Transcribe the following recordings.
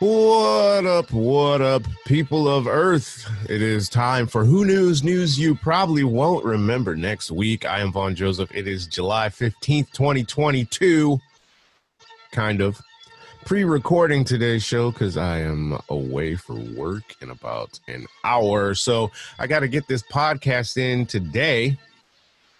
What up, what up, people of Earth? It is time for Who News News You Probably Won't Remember next week. I am Vaughn Joseph. It is July 15th, 2022. Kind of. Pre recording today's show because I am away for work in about an hour. So I got to get this podcast in today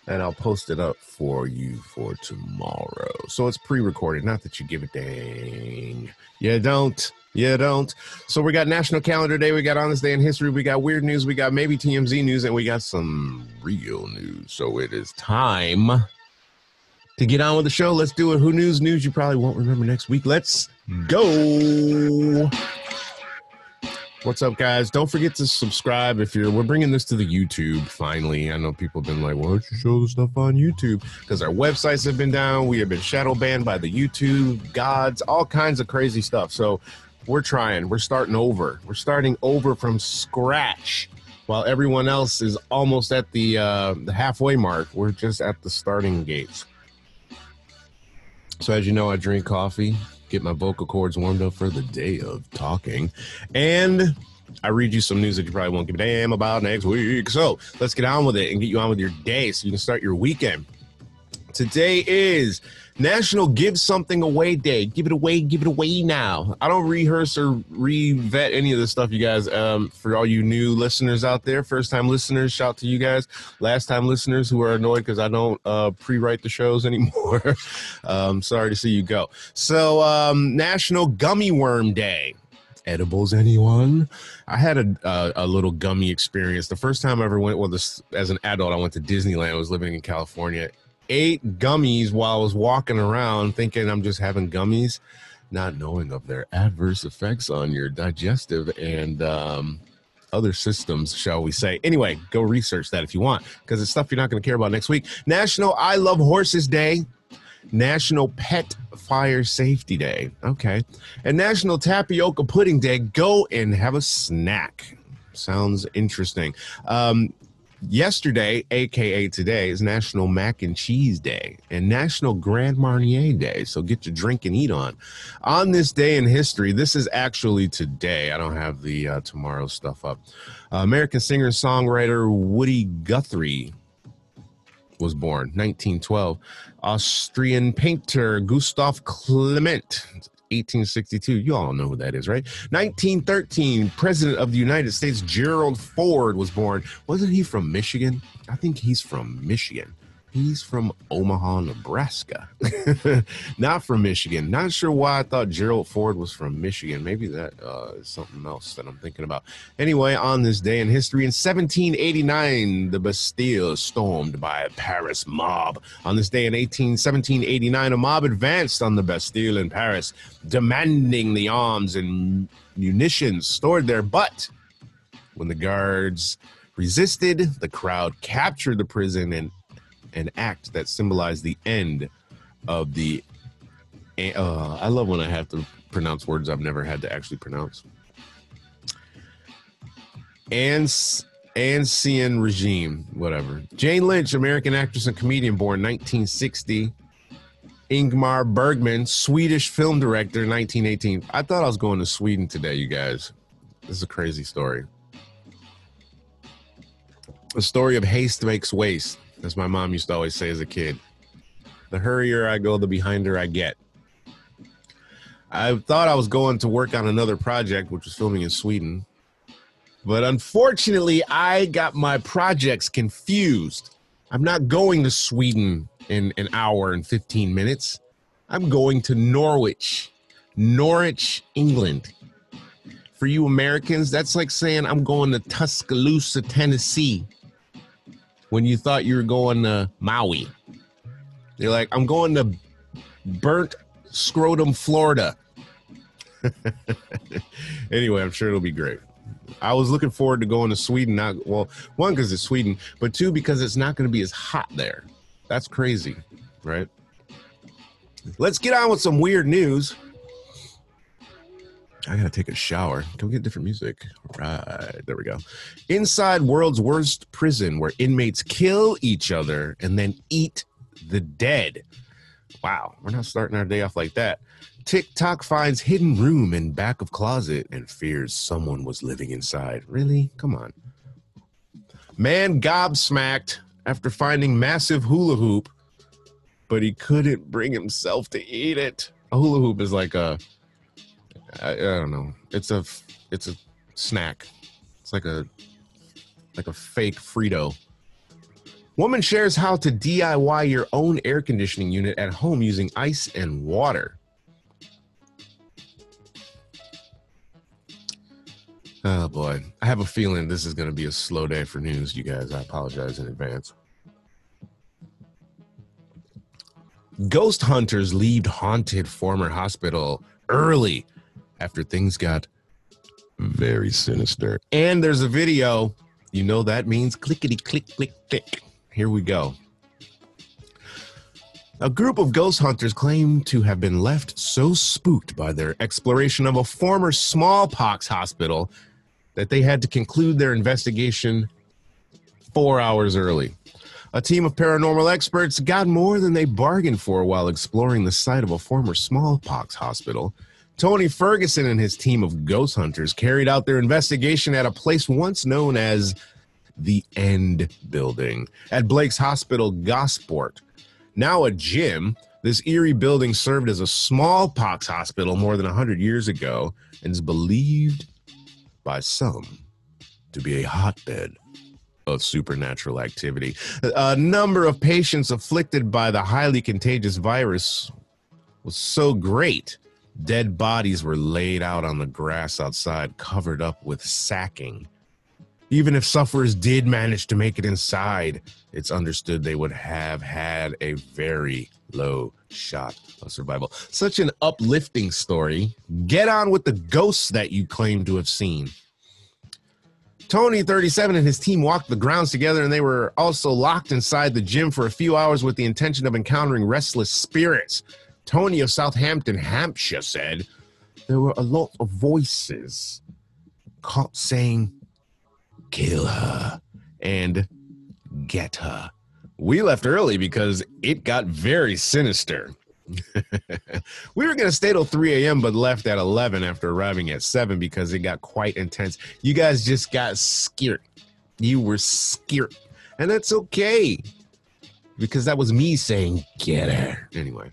and I'll post it up for you for tomorrow. So it's pre-recorded. Not that you give a dang. You don't. You don't. So we got National Calendar Day. We got On This Day in History. We got weird news. We got maybe TMZ news, and we got some real news. So it is time to get on with the show. Let's do it. Who news news you probably won't remember next week. Let's go. What's up, guys? Don't forget to subscribe if you're. We're bringing this to the YouTube finally. I know people have been like, "Why don't you show the stuff on YouTube?" Because our websites have been down. We have been shadow banned by the YouTube gods, all kinds of crazy stuff. So we're trying. We're starting over. We're starting over from scratch, while everyone else is almost at the uh, the halfway mark. We're just at the starting gates. So as you know, I drink coffee get my vocal cords warmed up for the day of talking. And I read you some news that you probably won't give a damn about next week. So let's get on with it and get you on with your day so you can start your weekend. Today is National Give Something Away Day. Give it away, give it away now. I don't rehearse or re-vet any of this stuff, you guys. Um, for all you new listeners out there, first-time listeners, shout to you guys. Last-time listeners who are annoyed because I don't uh, pre-write the shows anymore. um, sorry to see you go. So, um, National Gummy Worm Day edibles anyone i had a, a, a little gummy experience the first time i ever went well this as an adult i went to disneyland i was living in california ate gummies while I was walking around thinking I'm just having gummies, not knowing of their adverse effects on your digestive and um, other systems, shall we say. Anyway, go research that if you want, because it's stuff you're not going to care about next week. National I Love Horses Day. National Pet Fire Safety Day. Okay. And National Tapioca Pudding Day. Go and have a snack. Sounds interesting. Um, yesterday, aka today, is National Mac and Cheese Day and National Grand Marnier Day. So get your drink and eat on. On this day in history, this is actually today. I don't have the uh, tomorrow stuff up. Uh, American singer songwriter Woody Guthrie was born 1912 austrian painter gustav klimt 1862. You all know who that is, right? 1913, President of the United States Gerald Ford was born. Wasn't he from Michigan? I think he's from Michigan. He's from Omaha, Nebraska, not from Michigan. Not sure why I thought Gerald Ford was from Michigan. Maybe that uh, is something else that I'm thinking about. Anyway, on this day in history, in 1789, the Bastille stormed by a Paris mob. On this day in 18, 1789, a mob advanced on the Bastille in Paris, demanding the arms and munitions stored there. But when the guards resisted, the crowd captured the prison and an act that symbolized the end of the. Uh, I love when I have to pronounce words I've never had to actually pronounce. Ans Ancien regime, whatever. Jane Lynch, American actress and comedian, born 1960. Ingmar Bergman, Swedish film director, 1918. I thought I was going to Sweden today, you guys. This is a crazy story. A story of haste makes waste as my mom used to always say as a kid. The hurrier I go, the behinder I get. I thought I was going to work on another project, which was filming in Sweden. But unfortunately, I got my projects confused. I'm not going to Sweden in an hour and 15 minutes. I'm going to Norwich, Norwich, England. For you Americans, that's like saying I'm going to Tuscaloosa, Tennessee when you thought you were going to Maui. You're like, I'm going to burnt scrotum, Florida. anyway, I'm sure it'll be great. I was looking forward to going to Sweden. Not well, one because it's Sweden, but two because it's not going to be as hot there. That's crazy, right? Let's get on with some weird news. I gotta take a shower. Can we get different music? Right, there we go. Inside world's worst prison where inmates kill each other and then eat the dead. Wow, we're not starting our day off like that. TikTok finds hidden room in back of closet and fears someone was living inside. Really? Come on. Man gobsmacked after finding massive hula hoop, but he couldn't bring himself to eat it. A hula hoop is like a I, I don't know. It's a it's a snack. It's like a like a fake Frito. Woman shares how to DIY your own air conditioning unit at home using ice and water. Oh boy. I have a feeling this is going to be a slow day for news, you guys. I apologize in advance. Ghost hunters leave haunted former hospital early after things got very sinister. And there's a video. You know that means clickety click click click. Here we go. A group of ghost hunters claim to have been left so spooked by their exploration of a former smallpox hospital that they had to conclude their investigation four hours early. A team of paranormal experts got more than they bargained for while exploring the site of a former smallpox hospital. Tony Ferguson and his team of ghost hunters carried out their investigation at a place once known as the End Building at Blake's Hospital, Gosport. Now a gym, this eerie building served as a smallpox hospital more than 100 years ago and is believed by some to be a hotbed of supernatural activity. A number of patients afflicted by the highly contagious virus was so great. Dead bodies were laid out on the grass outside, covered up with sacking. Even if sufferers did manage to make it inside, it's understood they would have had a very low shot of survival. Such an uplifting story. Get on with the ghosts that you claim to have seen. Tony, 37, and his team walked the grounds together, and they were also locked inside the gym for a few hours with the intention of encountering restless spirits. Tony of Southampton, Hampshire said there were a lot of voices caught saying, kill her and get her. We left early because it got very sinister. we were going to stay till 3 a.m., but left at 11 after arriving at 7 because it got quite intense. You guys just got scared. You were scared. And that's okay because that was me saying, get her. Anyway.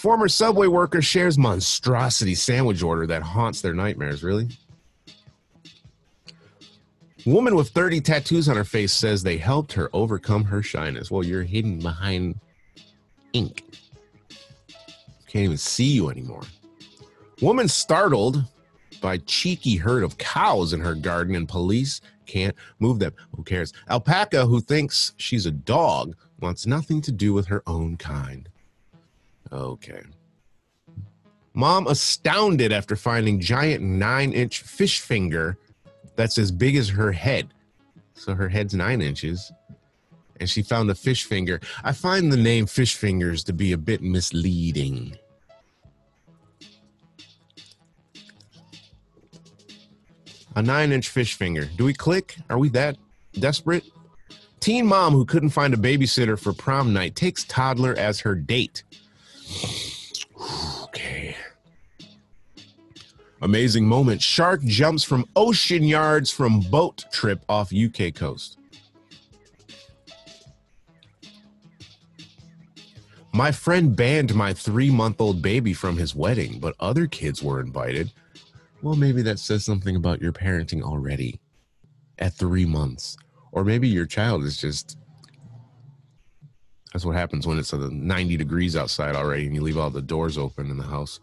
Former Subway worker shares monstrosity sandwich order that haunts their nightmares. Really? Woman with 30 tattoos on her face says they helped her overcome her shyness. Well, you're hidden behind ink. Can't even see you anymore. Woman startled by cheeky herd of cows in her garden and police can't move them. Who cares? Alpaca, who thinks she's a dog, wants nothing to do with her own kind. Okay. Mom astounded after finding giant nine inch fish finger that's as big as her head. So her head's nine inches and she found a fish finger. I find the name fish fingers to be a bit misleading. A nine inch fish finger. Do we click? Are we that desperate? Teen mom who couldn't find a babysitter for prom night takes toddler as her date. Okay. Amazing moment. Shark jumps from ocean yards from boat trip off UK coast. My friend banned my three month old baby from his wedding, but other kids were invited. Well, maybe that says something about your parenting already at three months. Or maybe your child is just. That's what happens when it's 90 degrees outside already and you leave all the doors open in the house.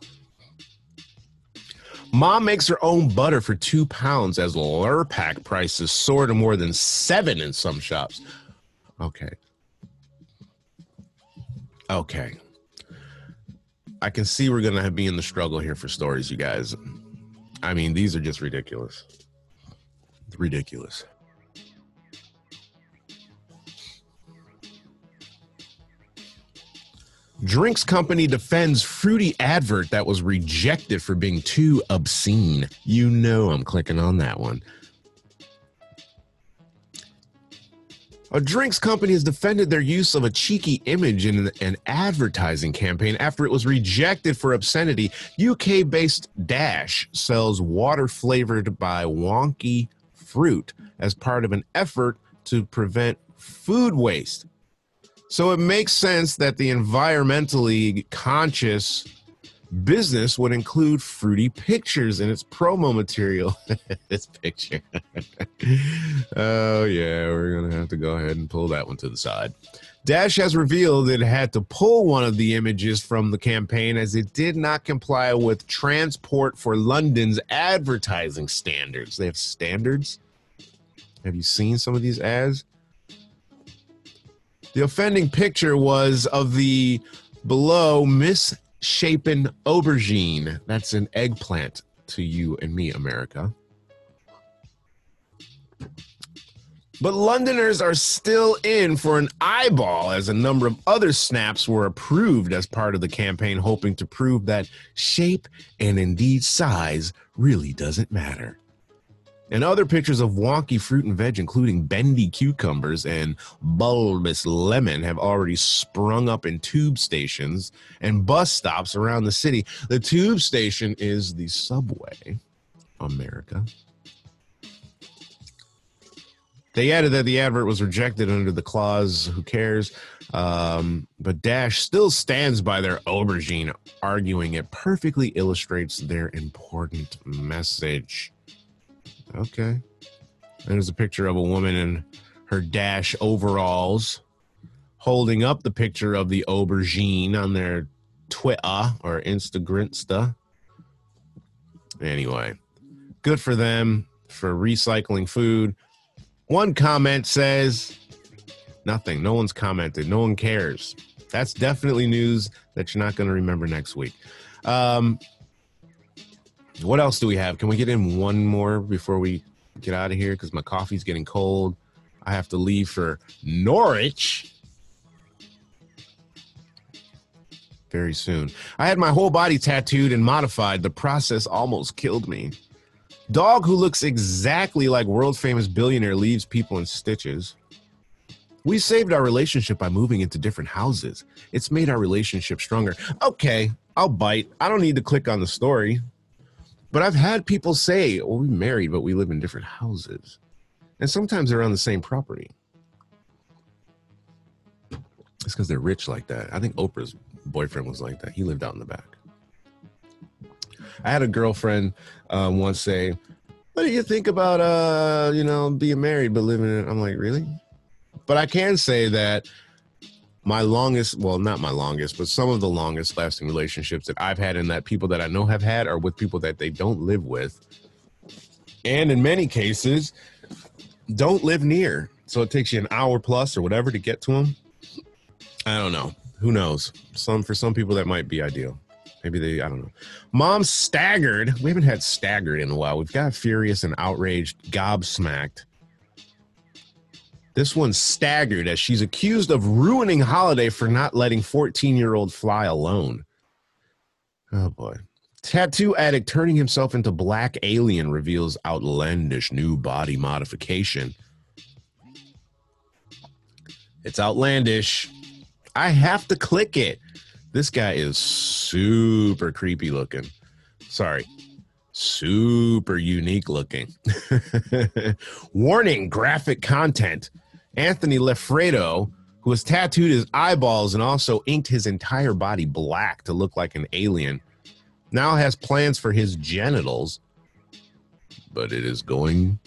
Mom makes her own butter for two pounds as Lurpak prices soar to more than seven in some shops. Okay. Okay. I can see we're gonna be in the struggle here for stories, you guys. I mean, these are just ridiculous. Ridiculous. Drinks company defends fruity advert that was rejected for being too obscene. You know I'm clicking on that one. A drinks company has defended their use of a cheeky image in an advertising campaign after it was rejected for obscenity. UK based Dash sells water flavored by wonky fruit as part of an effort to prevent food waste. So it makes sense that the environmentally conscious business would include fruity pictures in its promo material. this picture. oh, yeah, we're going to have to go ahead and pull that one to the side. Dash has revealed it had to pull one of the images from the campaign as it did not comply with Transport for London's advertising standards. They have standards. Have you seen some of these ads? The offending picture was of the below misshapen aubergine. That's an eggplant to you and me, America. But Londoners are still in for an eyeball as a number of other snaps were approved as part of the campaign, hoping to prove that shape and indeed size really doesn't matter. And other pictures of wonky fruit and veg, including bendy cucumbers and bulbous lemon, have already sprung up in tube stations and bus stops around the city. The tube station is the subway, America. They added that the advert was rejected under the clause, who cares? Um, but Dash still stands by their aubergine, arguing it perfectly illustrates their important message. Okay. There's a picture of a woman in her dash overalls holding up the picture of the aubergine on their Twitter or Instagrinsta. Anyway, good for them for recycling food. One comment says nothing. No one's commented. No one cares. That's definitely news that you're not going to remember next week. Um, what else do we have? Can we get in one more before we get out of here? Because my coffee's getting cold. I have to leave for Norwich very soon. I had my whole body tattooed and modified. The process almost killed me. Dog who looks exactly like world famous billionaire leaves people in stitches. We saved our relationship by moving into different houses. It's made our relationship stronger. Okay, I'll bite. I don't need to click on the story. But I've had people say, well, we're married, but we live in different houses. And sometimes they're on the same property. It's because they're rich like that. I think Oprah's boyfriend was like that. He lived out in the back. I had a girlfriend um, once say, "What do you think about uh, you know, being married but living in?" I'm like, really? But I can say that my longest, well, not my longest, but some of the longest lasting relationships that I've had and that people that I know have had are with people that they don't live with. And in many cases, don't live near. So it takes you an hour plus or whatever to get to them. I don't know. Who knows? Some for some people that might be ideal. Maybe they, I don't know. Mom staggered. We haven't had staggered in a while. We've got furious and outraged, gobsmacked this one's staggered as she's accused of ruining Holiday for not letting 14 year old fly alone. Oh boy. Tattoo addict turning himself into black alien reveals outlandish new body modification. It's outlandish. I have to click it. This guy is super creepy looking. Sorry. Super unique looking. Warning graphic content. Anthony Loffredo, who has tattooed his eyeballs and also inked his entire body black to look like an alien, now has plans for his genitals, but it is going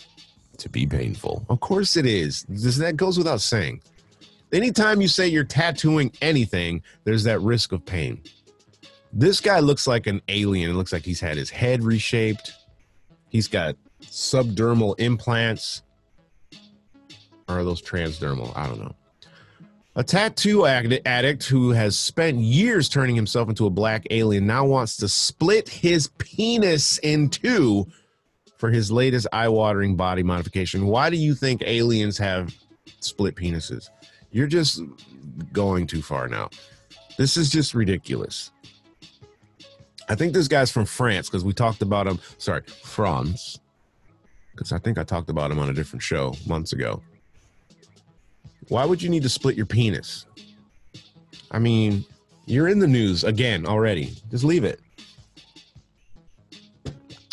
to be painful. Of course it is. That goes without saying. Anytime you say you're tattooing anything, there's that risk of pain. This guy looks like an alien. It looks like he's had his head reshaped. He's got subdermal implants. Are those transdermal? I don't know. A tattoo addict who has spent years turning himself into a black alien now wants to split his penis in two for his latest eye watering body modification. Why do you think aliens have split penises? You're just going too far now. This is just ridiculous. I think this guy's from France because we talked about him. Sorry, France. Because I think I talked about him on a different show months ago. Why would you need to split your penis? I mean, you're in the news again already. Just leave it.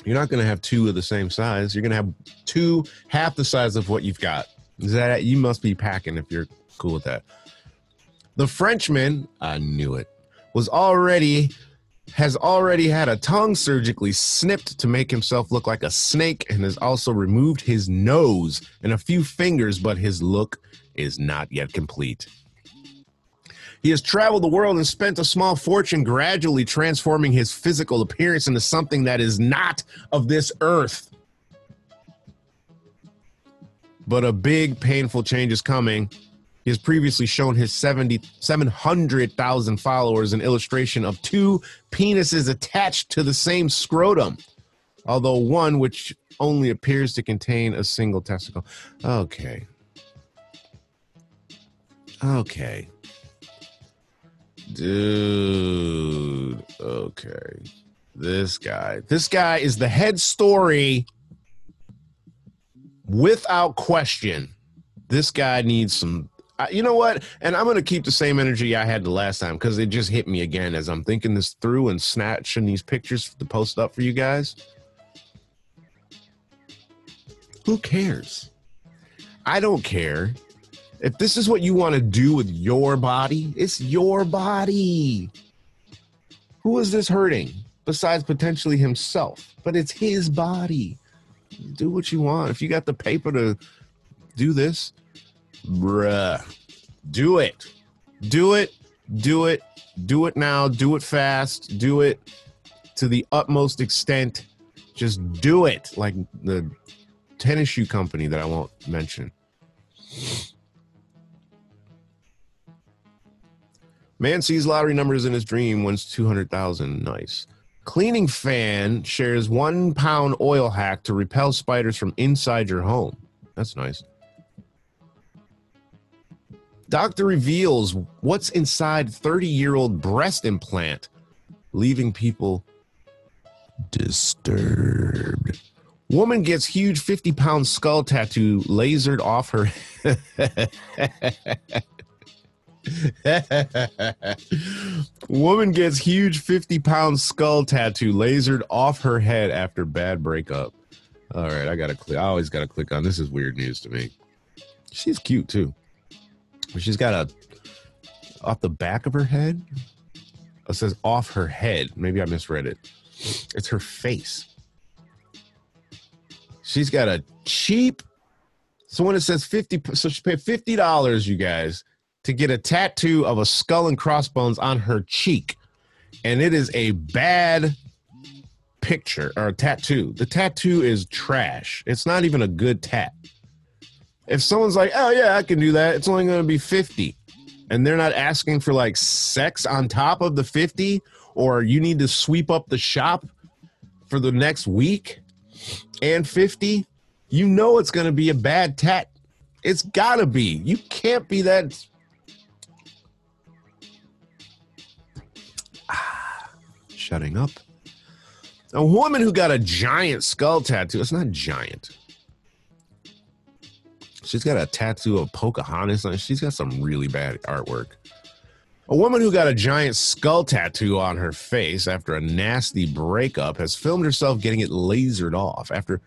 You're not going to have two of the same size. You're going to have two half the size of what you've got. Is that you must be packing if you're cool with that. The Frenchman, I knew it, was already has already had a tongue surgically snipped to make himself look like a snake and has also removed his nose and a few fingers, but his look is not yet complete. He has traveled the world and spent a small fortune gradually transforming his physical appearance into something that is not of this earth. But a big, painful change is coming. He has previously shown his 70, 700,000 followers an illustration of two penises attached to the same scrotum, although one which only appears to contain a single testicle. Okay. Okay. Dude. Okay. This guy. This guy is the head story without question. This guy needs some. You know what? And I'm going to keep the same energy I had the last time because it just hit me again as I'm thinking this through and snatching these pictures to post up for you guys. Who cares? I don't care if this is what you want to do with your body, it's your body. Who is this hurting besides potentially himself? But it's his body. Do what you want. If you got the paper to do this, bruh, do it. Do it. Do it. Do it now. Do it fast. Do it to the utmost extent. Just do it. Like the tennis shoe company that I won't mention. Man sees lottery numbers in his dream, wins 200,000. Nice. Cleaning fan shares one pound oil hack to repel spiders from inside your home. That's nice. Doctor reveals what's inside 30 year old breast implant, leaving people disturbed. Woman gets huge 50 pound skull tattoo lasered off her. Woman gets huge 50 pound skull tattoo lasered off her head after bad breakup. All right, I gotta click. I always gotta click on this. Is weird news to me. She's cute too. But she's got a off the back of her head. It says off her head. Maybe I misread it. It's her face. She's got a cheap. So when it says 50, so she paid $50, you guys, to get a tattoo of a skull and crossbones on her cheek. And it is a bad picture or tattoo. The tattoo is trash. It's not even a good tat. If someone's like, oh, yeah, I can do that, it's only going to be 50. And they're not asking for like sex on top of the 50, or you need to sweep up the shop for the next week and 50, you know it's going to be a bad tat. It's got to be. You can't be that shutting up. A woman who got a giant skull tattoo. It's not giant. She's got a tattoo of Pocahontas. on. She's got some really bad artwork. A woman who got a giant skull tattoo on her face after a nasty breakup has filmed herself getting it lasered off after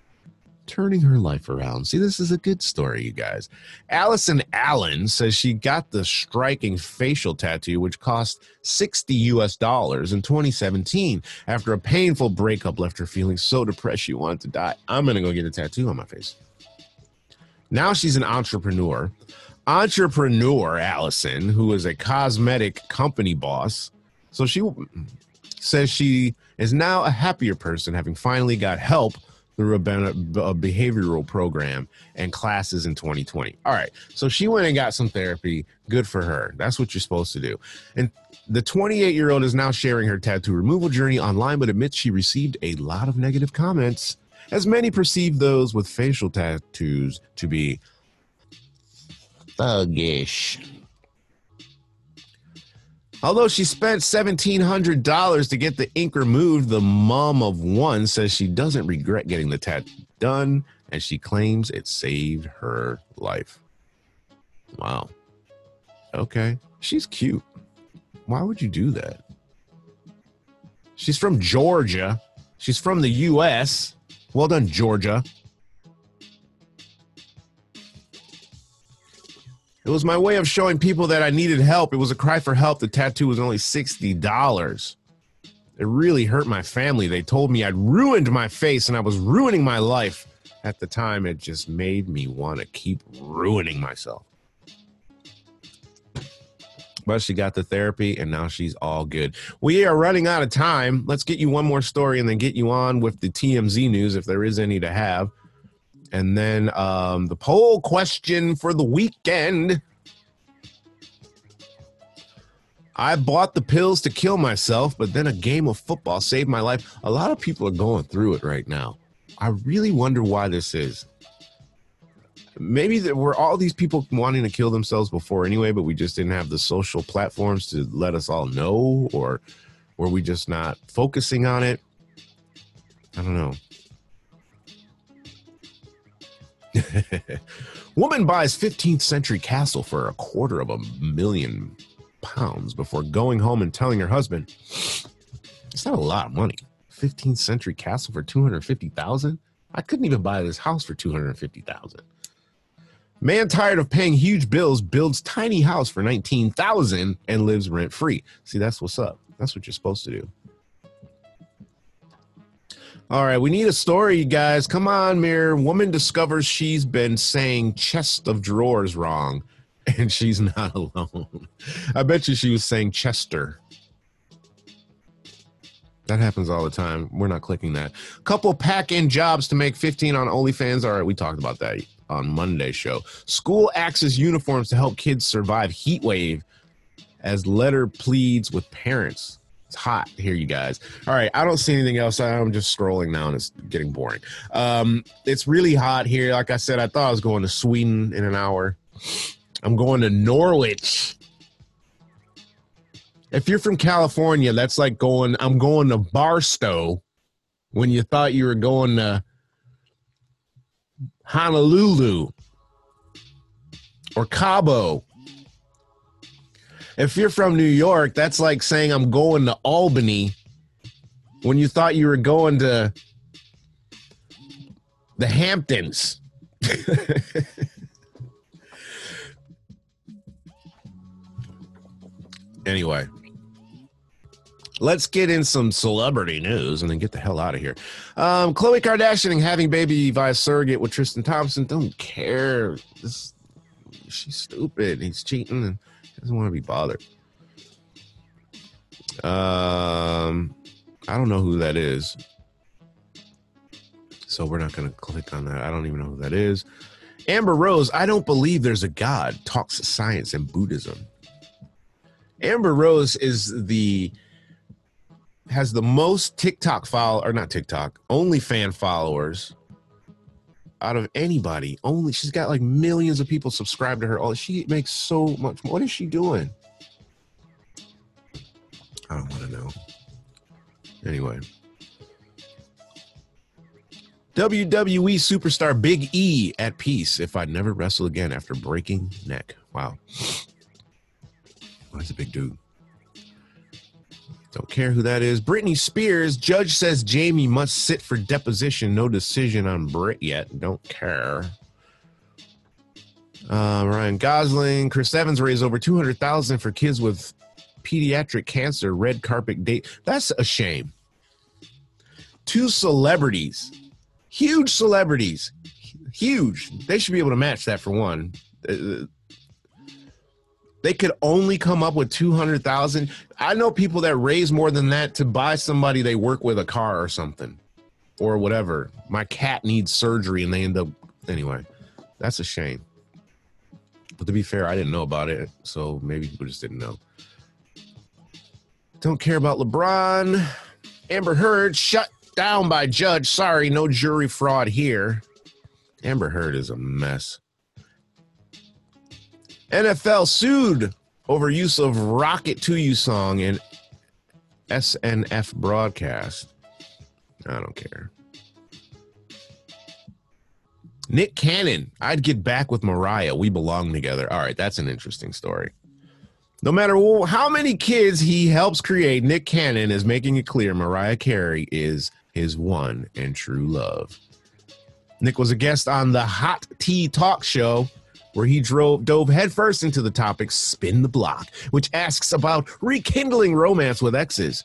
turning her life around. See, this is a good story, you guys. Allison Allen says she got the striking facial tattoo, which cost 60 US dollars in 2017 after a painful breakup left her feeling so depressed she wanted to die. I'm going to go get a tattoo on my face. Now she's an entrepreneur. Entrepreneur Allison, who is a cosmetic company boss. So she says she is now a happier person, having finally got help through a, behavioral program and classes in 2020. All right. So she went and got some therapy. Good for her. That's what you're supposed to do. And the 28 year old is now sharing her tattoo removal journey online, but admits she received a lot of negative comments, as many perceive those with facial tattoos to be thuggish. Although she spent $1,700 to get the ink removed, the mom of one says she doesn't regret getting the tat done and she claims it saved her life. Wow. Okay. She's cute. Why would you do that? She's from Georgia. She's from the U.S. Well done, Georgia. It was my way of showing people that I needed help. It was a cry for help. The tattoo was only $60. It really hurt my family. They told me I'd ruined my face and I was ruining my life. At the time, it just made me want to keep ruining myself. But she got the therapy and now she's all good. We are running out of time. Let's get you one more story and then get you on with the TMZ news if there is any to have. And then um, the poll question for the weekend. I bought the pills to kill myself, but then a game of football saved my life. A lot of people are going through it right now. I really wonder why this is. Maybe there were all these people wanting to kill themselves before anyway, but we just didn't have the social platforms to let us all know, or were we just not focusing on it? I don't know. Woman buys 15th century castle for a quarter of a million pounds before going home and telling her husband, it's not a lot of money. 15th century castle for 250,000? I couldn't even buy this house for 250,000. Man tired of paying huge bills builds tiny house for 19,000 and lives rent free. See, that's what's up. That's what you're supposed to do. All right, we need a story, guys. Come on, Mirror. Woman discovers she's been saying chest of drawers wrong, and she's not alone. I bet you she was saying Chester. That happens all the time. We're not clicking that. Couple pack in jobs to make 15 on OnlyFans. All right, we talked about that on Monday show. School axes uniforms to help kids survive heat wave as letter pleads with parents. It's hot here, you guys. All right, I don't see anything else. I'm just scrolling now and it's getting boring. Um, it's really hot here. Like I said, I thought I was going to Sweden in an hour. I'm going to Norwich. If you're from California, that's like going, I'm going to Barstow when you thought you were going to Honolulu or Cabo if you're from New York, that's like saying I'm going to Albany when you thought you were going to the Hamptons. anyway, let's get in some celebrity news and then get the hell out of here. Um, Khloe Kardashian having baby via surrogate with Tristan Thompson. Don't care. This, she's stupid. He's cheating and doesn't want to be bothered. Um, I don't know who that is. So we're not going to click on that. I don't even know who that is. Amber Rose, I don't believe there's a God, talks science and Buddhism. Amber Rose is the has the most TikTok follow or not TikTok, only fan followers out of anybody. Only she's got like millions of people subscribed to her. All she makes so much. What is she doing? I don't want to know. Anyway. WWE superstar Big E at peace if I never wrestle again after breaking neck. Wow. Well, that's a big dude. Don't care who that is. Britney Spears. Judge says Jamie must sit for deposition. No decision on Brit yet. Don't care. Uh, Ryan Gosling. Chris Evans raised over 200000 for kids with pediatric cancer. Red carpet date. That's a shame. Two celebrities. Huge celebrities. Huge. They should be able to match that for one. They could only come up with 200,000. I know people that raise more than that to buy somebody they work with a car or something or whatever. My cat needs surgery and they end up anyway. That's a shame. But to be fair, I didn't know about it, so maybe people just didn't know. Don't care about LeBron. Amber Heard shut down by judge. Sorry, no jury fraud here. Amber Heard is a mess. NFL sued over use of Rocket to You song in SNF broadcast. I don't care. Nick Cannon, I'd get back with Mariah. We belong together. All right, that's an interesting story. No matter how many kids he helps create, Nick Cannon is making it clear Mariah Carey is his one and true love. Nick was a guest on the Hot Tea Talk Show, where he drove dove headfirst into the topic "Spin the Block," which asks about rekindling romance with exes.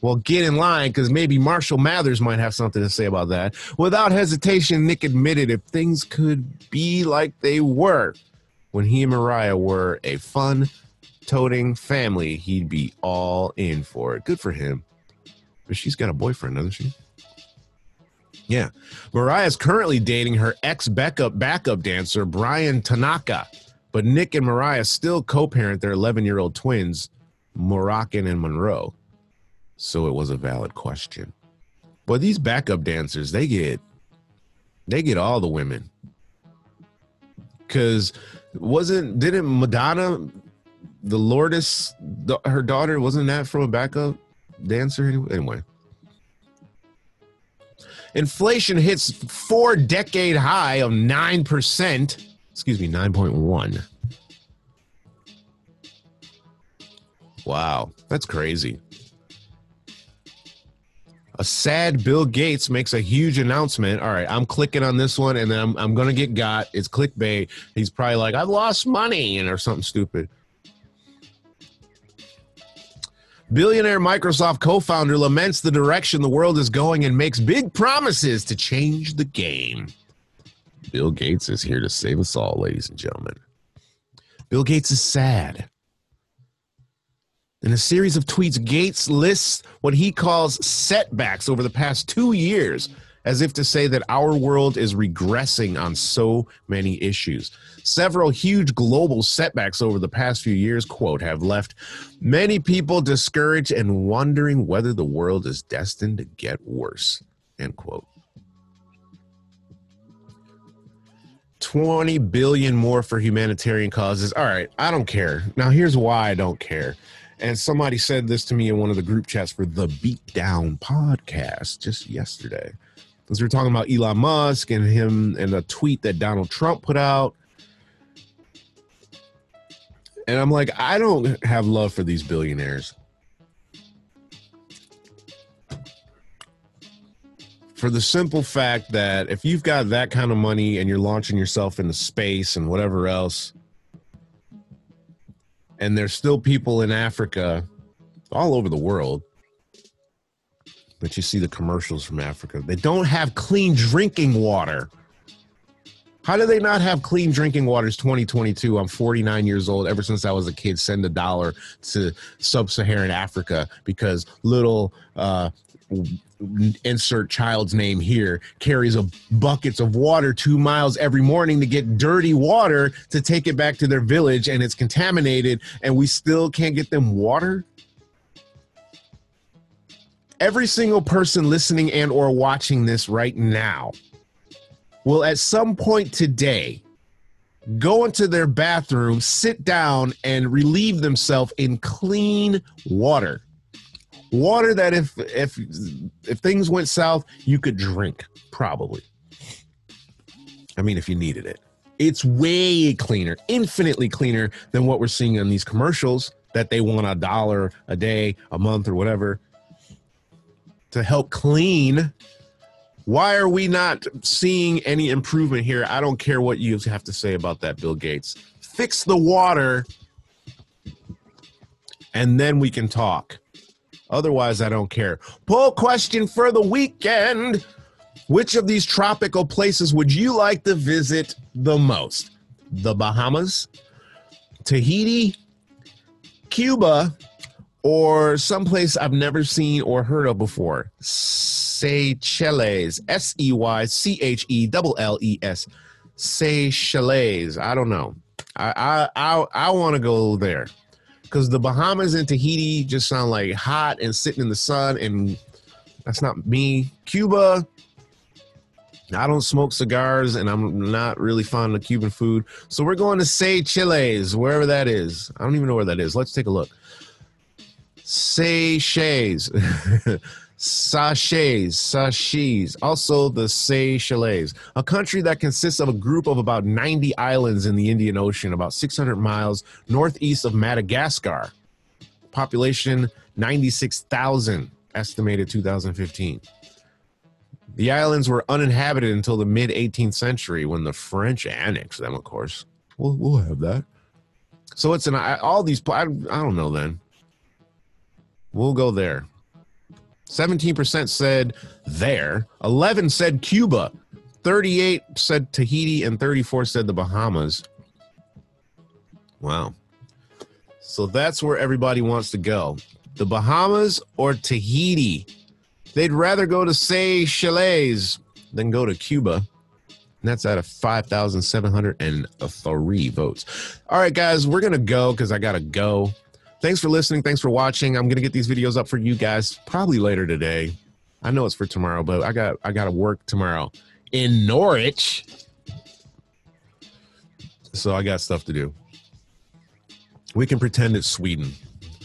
Well, get in line because maybe Marshall Mathers might have something to say about that. Without hesitation, Nick admitted if things could be like they were when he and Mariah were a fun, toting family, he'd be all in for it. Good for him. But she's got a boyfriend, doesn't she? Yeah. Mariah is currently dating her ex backup backup dancer, Bryan Tanaka. But Nick and Mariah still co parent their 11 year old twins, Moroccan and Monroe. So it was a valid question. But these backup dancers, they get they get all the women. Cause wasn't didn't Madonna the Lourdes her daughter wasn't that from a backup dancer anyway? Inflation hits four decade high of 9%. Excuse me, 9.1. Wow, that's crazy. A sad Bill Gates makes a huge announcement. All right, I'm clicking on this one and then I'm, I'm going to get got. It's clickbait. He's probably like, I've lost money and or something stupid. Billionaire Microsoft co founder laments the direction the world is going and makes big promises to change the game. Bill Gates is here to save us all, ladies and gentlemen. Bill Gates is sad. In a series of tweets, Gates lists what he calls setbacks over the past two years as if to say that our world is regressing on so many issues. Several huge global setbacks over the past few years, quote, have left many people discouraged and wondering whether the world is destined to get worse, end quote. 20 billion more for humanitarian causes. All right, I don't care. Now here's why I don't care. And somebody said this to me in one of the group chats for the Beatdown podcast just yesterday because we are talking about Elon Musk and him and a tweet that Donald Trump put out. And I'm like, I don't have love for these billionaires. For the simple fact that if you've got that kind of money and you're launching yourself into space and whatever else, and there's still people in Africa, all over the world, but you see the commercials from Africa. They don't have clean drinking water. How do they not have clean drinking waters 2022. I'm 49 years old. Ever since I was a kid, send a dollar to sub-Saharan Africa because little uh, insert child's name here carries a buckets of water two miles every morning to get dirty water to take it back to their village, and it's contaminated, and we still can't get them water every single person listening and or watching this right now will at some point today go into their bathroom, sit down and relieve themselves in clean water. Water that if if if things went south, you could drink probably. I mean if you needed it. It's way cleaner, infinitely cleaner than what we're seeing on these commercials that they want a dollar a day, a month or whatever to help clean. Why are we not seeing any improvement here? I don't care what you have to say about that, Bill Gates. Fix the water and then we can talk. Otherwise, I don't care. Poll question for the weekend Which of these tropical places would you like to visit the most? The Bahamas, Tahiti, Cuba, or someplace I've never seen or heard of before. Seychelles, S E Y C H E L L E S. Seychelles. I don't know. I I I, I want to go there because the Bahamas and Tahiti just sound like hot and sitting in the sun, and that's not me. Cuba. I don't smoke cigars and I'm not really fond of Cuban food. So we're going to Seychelles, wherever that is. I don't even know where that is. Let's take a look. Seychelles. Sachets, Sachets, also the Seychelles, a country that consists of a group of about 90 islands in the Indian Ocean, about 600 miles northeast of Madagascar. Population 96,000, estimated 2015. The islands were uninhabited until the mid 18th century when the French annexed them, of course. We'll, we'll have that. So it's an, all these, I, I don't know then. We'll go there. 17% said there, 11 said Cuba, 38 said Tahiti, and 34 said the Bahamas. Wow. So that's where everybody wants to go. The Bahamas or Tahiti. They'd rather go to Seychelles than go to Cuba. And that's out of 5,703 votes. All right, guys, we're going to go because I got to go. Thanks for listening. Thanks for watching. I'm gonna get these videos up for you guys probably later today. I know it's for tomorrow, but I got I got to work tomorrow in Norwich, so I got stuff to do. We can pretend it's Sweden.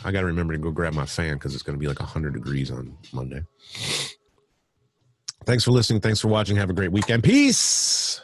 I got to remember to go grab my fan because it's going to be like 100 degrees on Monday. Thanks for listening. Thanks for watching. Have a great weekend. Peace.